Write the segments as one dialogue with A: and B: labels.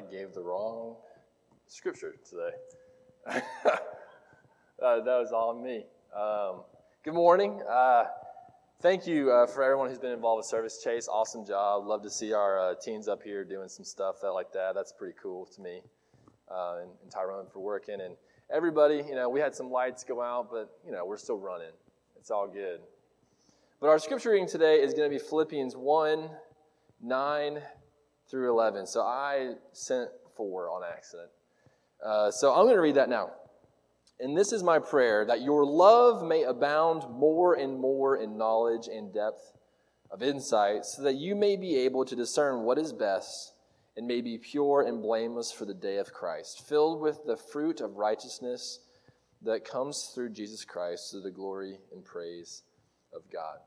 A: I gave the wrong scripture today. uh, that was all me. Um, good morning. Uh, thank you uh, for everyone who's been involved with Service Chase. Awesome job. Love to see our uh, teens up here doing some stuff that like that. That's pretty cool to me. Uh, and, and Tyrone for working and everybody. You know, we had some lights go out, but you know we're still running. It's all good. But our scripture reading today is going to be Philippians one nine through 11. So I sent four on accident. Uh, so I'm going to read that now. And this is my prayer that your love may abound more and more in knowledge and depth of insight, so that you may be able to discern what is best and may be pure and blameless for the day of Christ, filled with the fruit of righteousness that comes through Jesus Christ to the glory and praise of God.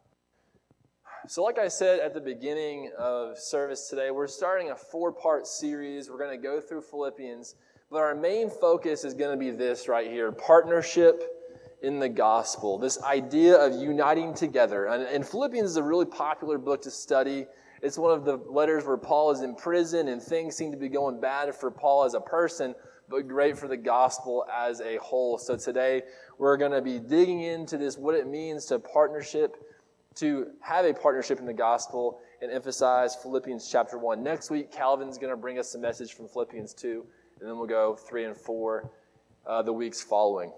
A: So, like I said at the beginning of service today, we're starting a four part series. We're going to go through Philippians, but our main focus is going to be this right here partnership in the gospel. This idea of uniting together. And, and Philippians is a really popular book to study. It's one of the letters where Paul is in prison and things seem to be going bad for Paul as a person, but great for the gospel as a whole. So today we're going to be digging into this, what it means to partnership to have a partnership in the gospel and emphasize Philippians chapter 1. Next week, Calvin's going to bring us a message from Philippians 2, and then we'll go 3 and 4 uh, the weeks following.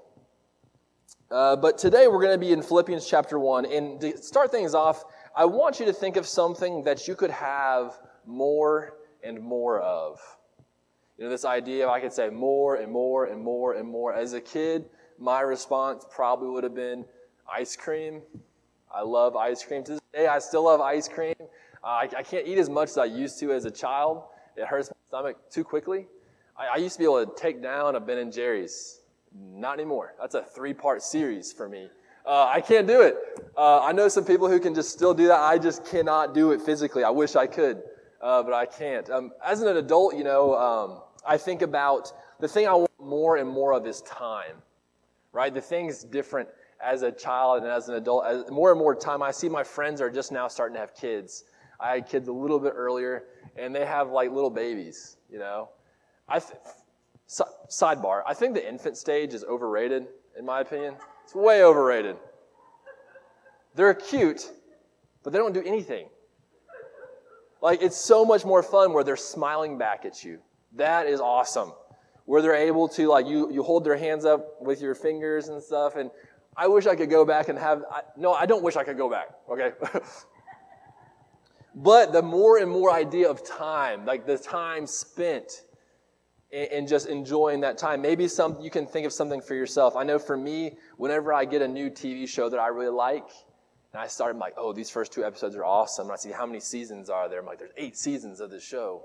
A: Uh, but today we're going to be in Philippians chapter 1. And to start things off, I want you to think of something that you could have more and more of. You know, this idea of I could say more and more and more and more. As a kid, my response probably would have been ice cream I love ice cream. To this day, I still love ice cream. Uh, I, I, can't eat as much as I used to as a child. It hurts my stomach too quickly. I, I used to be able to take down a Ben and Jerry's. Not anymore. That's a three-part series for me. Uh, I can't do it. Uh, I know some people who can just still do that. I just cannot do it physically. I wish I could, uh, but I can't. Um, as an adult, you know, um, I think about the thing I want more and more of is time, right? The thing's different as a child and as an adult, as more and more time, I see my friends are just now starting to have kids. I had kids a little bit earlier, and they have like little babies, you know. I th- sidebar, I think the infant stage is overrated, in my opinion. It's way overrated. They're cute, but they don't do anything. Like, it's so much more fun where they're smiling back at you. That is awesome. Where they're able to, like, you, you hold their hands up with your fingers and stuff, and I wish I could go back and have, I, no, I don't wish I could go back, okay? but the more and more idea of time, like the time spent and just enjoying that time. Maybe some, you can think of something for yourself. I know for me, whenever I get a new TV show that I really like, and I start, like, oh, these first two episodes are awesome. And I see how many seasons are there. I'm like, there's eight seasons of this show.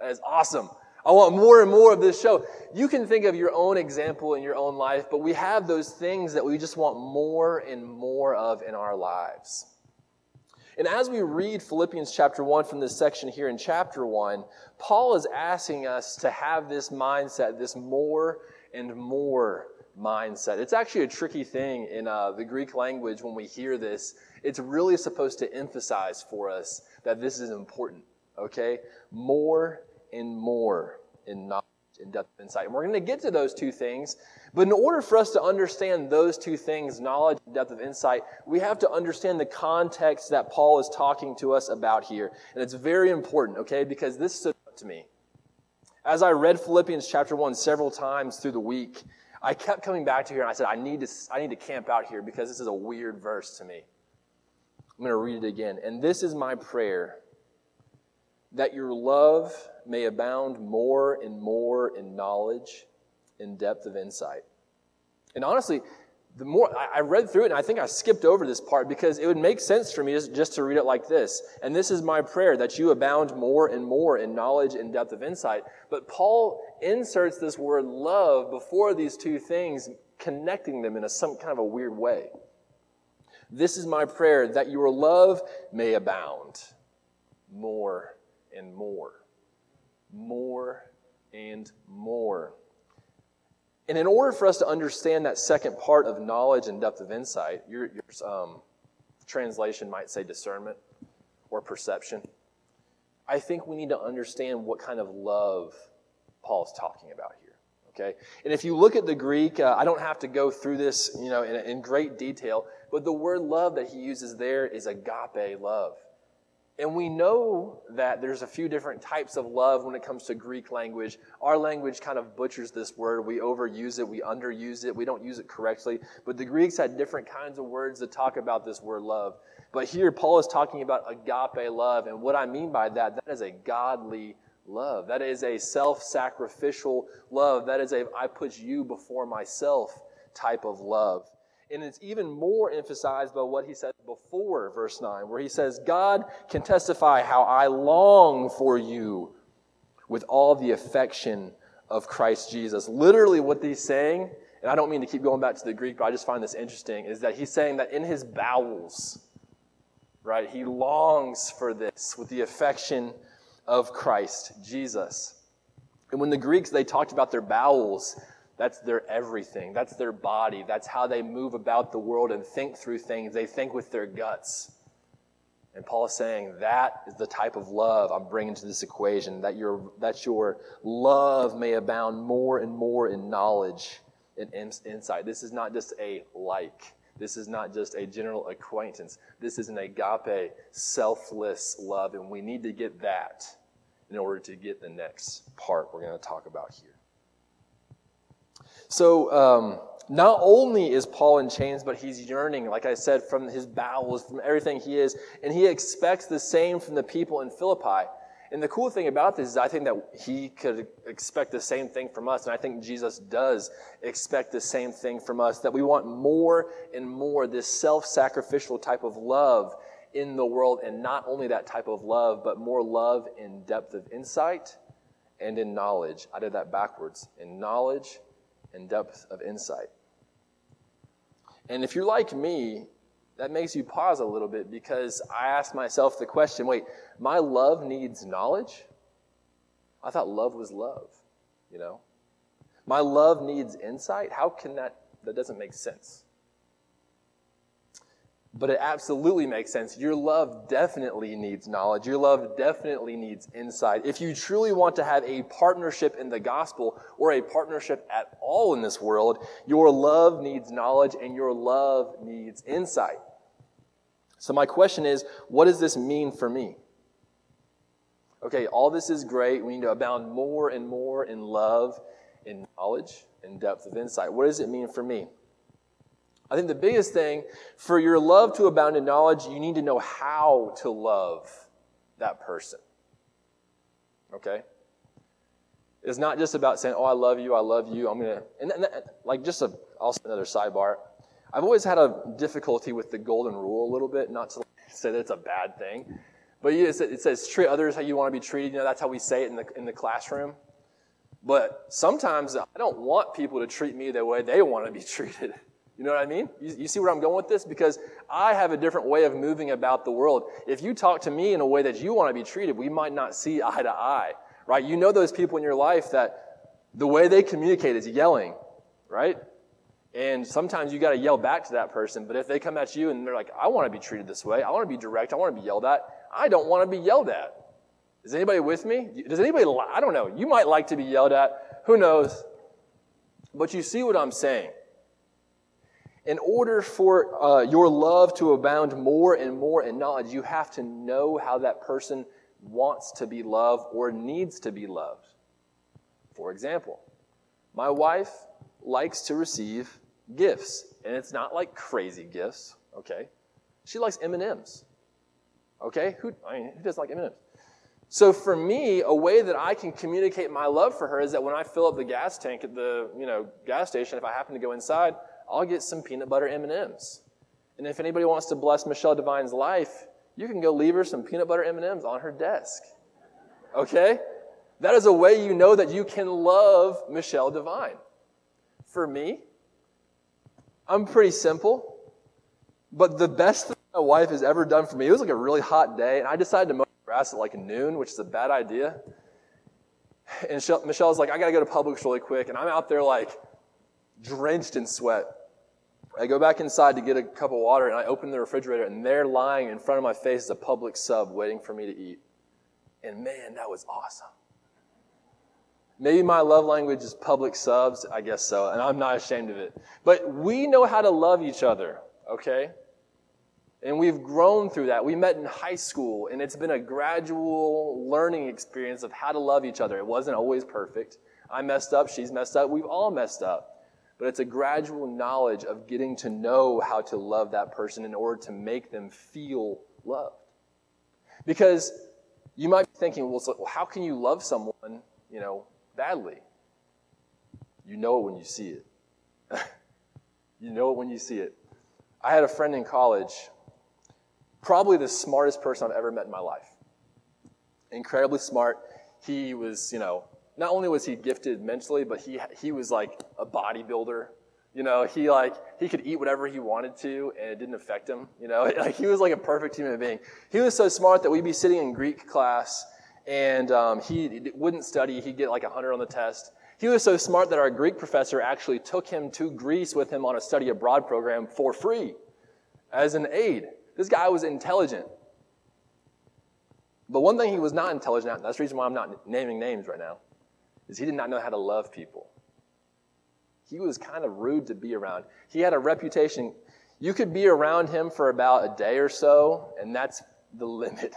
A: That is awesome. I want more and more of this show. You can think of your own example in your own life, but we have those things that we just want more and more of in our lives. And as we read Philippians chapter 1 from this section here in chapter 1, Paul is asking us to have this mindset, this more and more mindset. It's actually a tricky thing in uh, the Greek language when we hear this. It's really supposed to emphasize for us that this is important, okay? More and more in knowledge and depth of insight. And we're going to get to those two things. But in order for us to understand those two things, knowledge and depth of insight, we have to understand the context that Paul is talking to us about here. And it's very important, okay, because this stood out to me. As I read Philippians chapter 1 several times through the week, I kept coming back to here and I said, I need to, I need to camp out here because this is a weird verse to me. I'm going to read it again. And this is my prayer that your love may abound more and more in knowledge and depth of insight. And honestly, the more I read through it, and I think I skipped over this part because it would make sense for me just, to read it like this. And this is my prayer that you abound more and more in knowledge and depth of insight. But Paul inserts this word love before these two things, connecting them in a, some kind of a weird way. This is my prayer that your love may abound more and more. More and more. And in order for us to understand that second part of knowledge and depth of insight, your, your um, translation might say discernment or perception. I think we need to understand what kind of love Paul's talking about here. Okay? And if you look at the Greek, uh, I don't have to go through this, you know, in, in great detail, but the word love that he uses there is agape love. And we know that there's a few different types of love when it comes to Greek language. Our language kind of butchers this word. We overuse it, we underuse it, we don't use it correctly. But the Greeks had different kinds of words to talk about this word love. But here, Paul is talking about agape love. And what I mean by that, that is a godly love. That is a self sacrificial love. That is a I put you before myself type of love. And it's even more emphasized by what he said before verse 9, where he says, God can testify how I long for you with all the affection of Christ Jesus. Literally, what he's saying, and I don't mean to keep going back to the Greek, but I just find this interesting, is that he's saying that in his bowels, right, he longs for this with the affection of Christ Jesus. And when the Greeks, they talked about their bowels, that's their everything. That's their body. That's how they move about the world and think through things. They think with their guts. And Paul is saying that is the type of love I'm bringing to this equation, that your, that your love may abound more and more in knowledge and insight. This is not just a like. This is not just a general acquaintance. This is an agape, selfless love, and we need to get that in order to get the next part we're going to talk about here. So, um, not only is Paul in chains, but he's yearning, like I said, from his bowels, from everything he is, and he expects the same from the people in Philippi. And the cool thing about this is I think that he could expect the same thing from us, and I think Jesus does expect the same thing from us, that we want more and more this self-sacrificial type of love in the world, and not only that type of love, but more love in depth of insight and in knowledge. I did that backwards. In knowledge and depth of insight. And if you're like me, that makes you pause a little bit because I ask myself the question wait, my love needs knowledge? I thought love was love, you know? My love needs insight? How can that? That doesn't make sense but it absolutely makes sense. Your love definitely needs knowledge. Your love definitely needs insight. If you truly want to have a partnership in the gospel or a partnership at all in this world, your love needs knowledge and your love needs insight. So, my question is what does this mean for me? Okay, all this is great. We need to abound more and more in love, in knowledge, in depth of insight. What does it mean for me? I think the biggest thing for your love to abound in knowledge, you need to know how to love that person. Okay? It's not just about saying, "Oh, I love you, I love you." I'm gonna, and, and like just a also another sidebar. I've always had a difficulty with the golden rule a little bit, not to say that it's a bad thing, but it says treat others how you want to be treated. You know, that's how we say it in the in the classroom. But sometimes I don't want people to treat me the way they want to be treated. You know what I mean? You, you, see where I'm going with this? Because I have a different way of moving about the world. If you talk to me in a way that you want to be treated, we might not see eye to eye, right? You know those people in your life that the way they communicate is yelling, right? And sometimes you got to yell back to that person. But if they come at you and they're like, I want to be treated this way, I want to be direct, I want to be yelled at, I don't want to be yelled at. Is anybody with me? Does anybody, I don't know. You might like to be yelled at. Who knows? But you see what I'm saying in order for uh, your love to abound more and more in knowledge, you have to know how that person wants to be loved or needs to be loved. For example, my wife likes to receive gifts, and it's not like crazy gifts, okay? She likes M&Ms. Okay? Who, I mean, who doesn't like M&Ms? So for me, a way that I can communicate my love for her is that when I fill up the gas tank at the, you know, gas station, if I happen to go inside, I'll get some peanut butter M&Ms. And if anybody wants to bless Michelle Devine's life, you can go leave her some peanut butter M&Ms on her desk. Okay? That is a way you know that you can love Michelle Devine. For me, I'm pretty simple, but the best thing my wife has ever done for me, it was like a really hot day, and I decided to mow the grass at like noon, which is a bad idea. And Michelle's like, I gotta go to Publix really quick, and I'm out there like drenched in sweat. I go back inside to get a cup of water and I open the refrigerator and there lying in front of my face is a Publix sub waiting for me to eat. And man, that was awesome. Maybe my love language is Publix subs. I guess so. And I'm not ashamed of it. But we know how to love each other, okay? And we've grown through that. We met in high school, and it's been a gradual learning experience of how to love each other. It wasn't always perfect. I messed up, she's messed up, we've all messed up. But it's a gradual knowledge of getting to know how to love that person in order to make them feel loved. Because you might be thinking, well, so how can you love someone, you know, badly? You know it when you see it. you know it when you see it. I had a friend in college probably the smartest person I've ever met in my life. Incredibly smart. He was, you know, not only was he gifted mentally, but he, he was like a bodybuilder. You know, he like, he could eat whatever he wanted to and it didn't affect him. You know, like he was like a perfect human being. He was so smart that we'd be sitting in Greek class and um, he wouldn't study. He'd get like 100 on the test. He was so smart that our Greek professor actually took him to Greece with him on a study abroad program for free as an aid. This guy was intelligent. But one thing he was not intelligent at, and that's the reason why I'm not naming names right now, is he did not know how to love people. He was kind of rude to be around. He had a reputation. You could be around him for about a day or so, and that's the limit.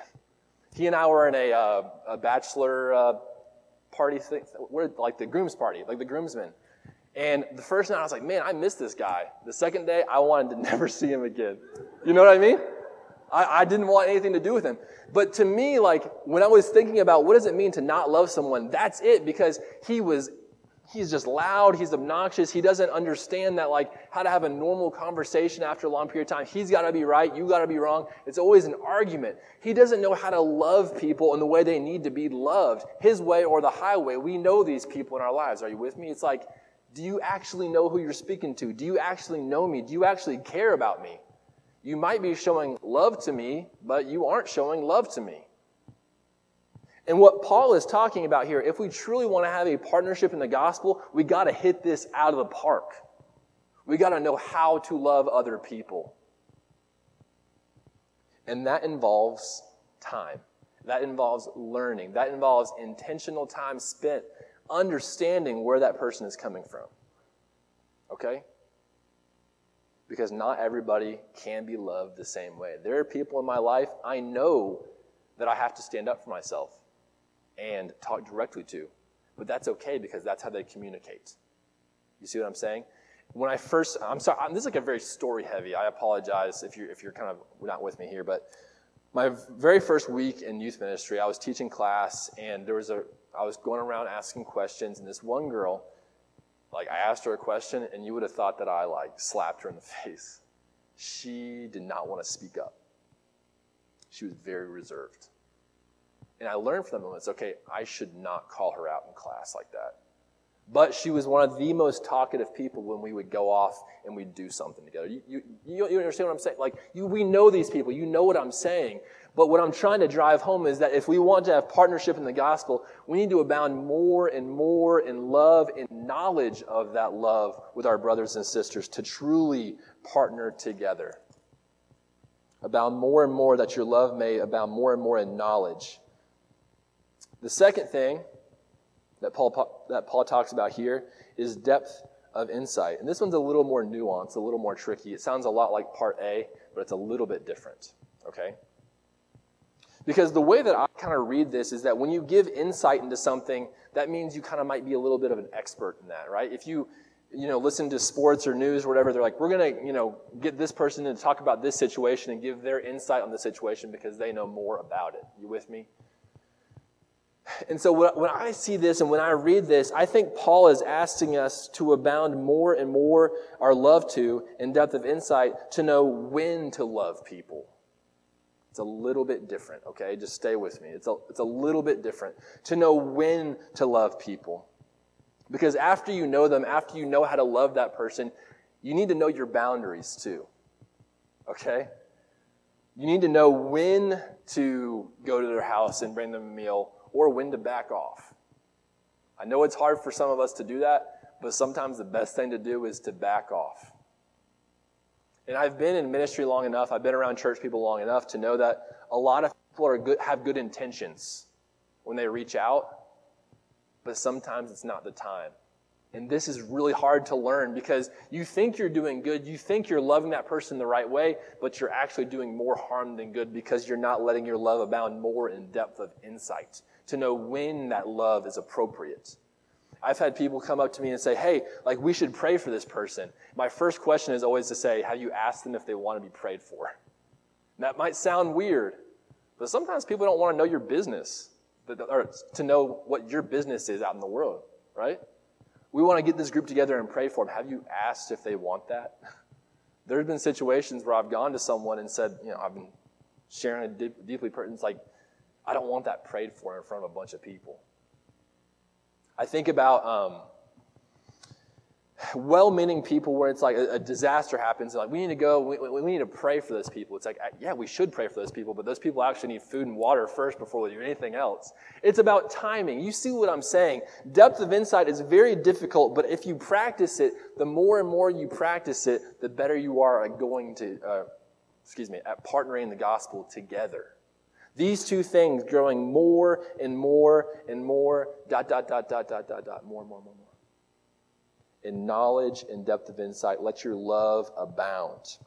A: He and I were in a, uh, a bachelor uh, party thing, like the groom's party, like the groomsmen. And the first night I was like, man, I miss this guy. The second day, I wanted to never see him again. You know what I mean? I, I, didn't want anything to do with him. But to me, like, when I was thinking about what does it mean to not love someone, that's it because he was, he's just loud, he's obnoxious, he doesn't understand that, like, how to have a normal conversation after a long period of time. He's got to be right, you got to be wrong. It's always an argument. He doesn't know how to love people in the way they need to be loved, his way or the highway. We know these people in our lives. Are you with me? It's like, do you actually know who you're speaking to? Do you actually know me? Do you actually care about me? You might be showing love to me, but you aren't showing love to me. And what Paul is talking about here, if we truly want to have a partnership in the gospel, we got to hit this out of the park. We got to know how to love other people. And that involves time. That involves learning. That involves intentional time spent understanding where that person is coming from. Okay? Because not everybody can be loved the same way. There are people in my life I know that I have to stand up for myself and talk directly to. But that's okay because that's how they communicate. You see what I'm saying? When I first, I'm sorry, I'm, this is like a very story heavy. I apologize if you're, if you're kind of not with me here, but my very first week in youth ministry, I was teaching class, and there was a I was going around asking questions, and this one girl, like I asked her a question, and you would have thought that I like slapped her in the face. She did not want to speak up. She was very reserved. And I learned from them, it's okay, I should not call her out in class like that. But she was one of the most talkative people when we would go off and we'd do something together. You, you, you understand what I'm saying? Like, you, we know these people. You know what I'm saying. But what I'm trying to drive home is that if we want to have partnership in the gospel, we need to abound more and more in love and knowledge of that love with our brothers and sisters to truly partner together. Abound more and more that your love may abound more and more in knowledge. The second thing that Paul, that Paul talks about here is depth of insight. And this one's a little more nuanced, a little more tricky. It sounds a lot like part A, but it's a little bit different. Okay? Because the way that I kind of read this is that when you give insight into something, that means you kind of might be a little bit of an expert in that, right? If you, you know, listen to sports or news or whatever, they're like, we're going to, you know, get this person to talk about this situation and give their insight on the situation because they know more about it. You with me? And so when I see this and when I read this, I think Paul is asking us to abound more and more our love to and depth of insight to know when to love people. It's a little bit different, okay? Just stay with me. It's a, it's a little bit different to know when to love people. Because after you know them, after you know how to love that person, you need to know your boundaries too, okay? You need to know when to go to their house and bring them a meal or when to back off. I know it's hard for some of us to do that, but sometimes the best thing to do is to back off. And I've been in ministry long enough, I've been around church people long enough to know that a lot of people are good, have good intentions when they reach out, but sometimes it's not the time. And this is really hard to learn because you think you're doing good, you think you're loving that person the right way, but you're actually doing more harm than good because you're not letting your love abound more in depth of insight to know when that love is appropriate. I've had people come up to me and say, Hey, like we should pray for this person. My first question is always to say, Have you asked them if they want to be prayed for? And that might sound weird, but sometimes people don't want to know your business or to know what your business is out in the world, right? We want to get this group together and pray for them. Have you asked if they want that? There have been situations where I've gone to someone and said, you know, I've been sharing a deep, deeply personal, it's like, I don't want that prayed for in front of a bunch of people. I think about um, well-meaning people where it's like a, a, disaster happens and like we need to go we, we, need to pray for those people. It's like yeah we should pray for those people but those people actually need food and water first before we do anything else. It's about timing. You see what i'm saying? Depth of insight is very difficult but if you practice it the more and more you practice it the better you are at going to uh, excuse me at partnering the gospel together these two things growing more and more and more dot dot dot dot dot dot dot more more more, more in knowledge and depth of insight. Let your love abound.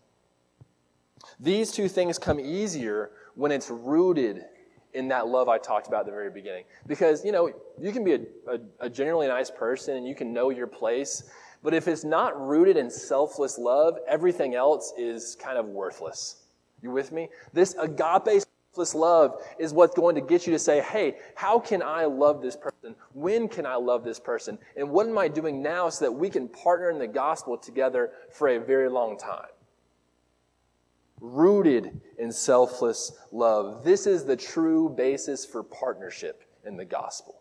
A: These two things come easier when it's rooted in that love I talked about at the very beginning. Because, you know, you can be a, a, a, generally nice person and you can know your place, but if it's not rooted in selfless love, everything else is kind of worthless. You with me? This agape selfless love is what's going to get you to say, hey, how can I love this person? When can I love this person? And what am I doing now so that we can partner in the gospel together for a very long time? Rooted in selfless love. This is the true basis for partnership in the gospel.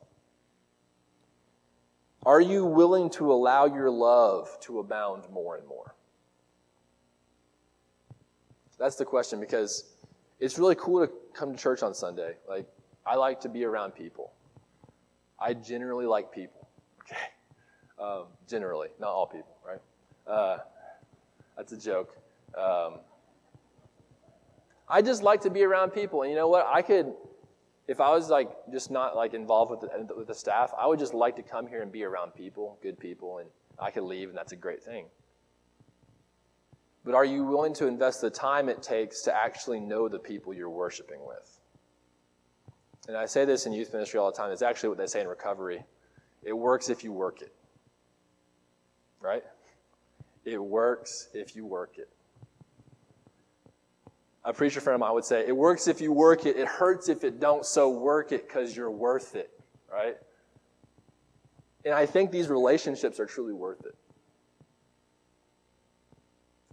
A: Are you willing to allow your love to abound more and more? That's the question because it's really cool to come to church on Sunday. Like, I like to be around people. I generally like people. Okay, um, generally, not all people, right? Uh, that's a joke. Um, I just like to be around people, and you know what? I could, if I was like just not like involved with the, with the staff, I would just like to come here and be around people, good people, and I could leave, and that's a great thing. But are you willing to invest the time it takes to actually know the people you're worshiping with? And I say this in youth ministry all the time. It's actually what they say in recovery. It works if you work it. Right? It works if you work it. A preacher friend of mine would say, It works if you work it. It hurts if it don't, so work it because you're worth it. Right? And I think these relationships are truly worth it.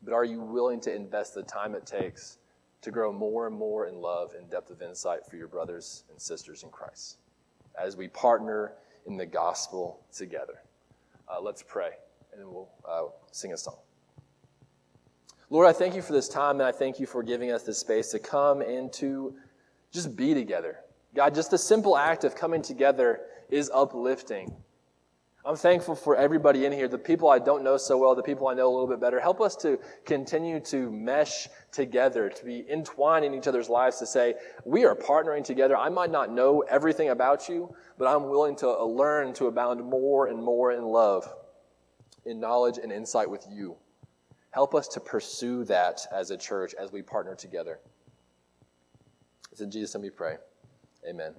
A: But are you willing to invest the time it takes to grow more and more in love and depth of insight for your brothers and sisters in Christ as we partner in the gospel together? Uh, let's pray and we'll uh, sing a song. Lord, I thank you for this time and I thank you for giving us this space to come and to just be together. God, just the simple act of coming together is uplifting. I'm thankful for everybody in here, the people I don't know so well, the people I know a little bit better. Help us to continue to mesh together, to be entwined in each other's lives, to say, we are partnering together. I might not know everything about you, but I'm willing to uh, learn to abound more and more in love, in knowledge and insight with you. Help us to pursue that as a church as we partner together. It's in Jesus' name we pray. Amen.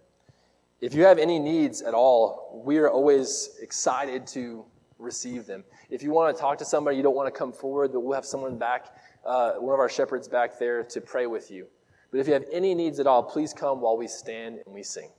A: If you have any needs at all, we are always excited to receive them. If you want to talk to somebody, you don't want to come forward, but we'll have someone back, uh, one of our shepherds back there to pray with you. But if you have any needs at all, please come while we stand and we sing.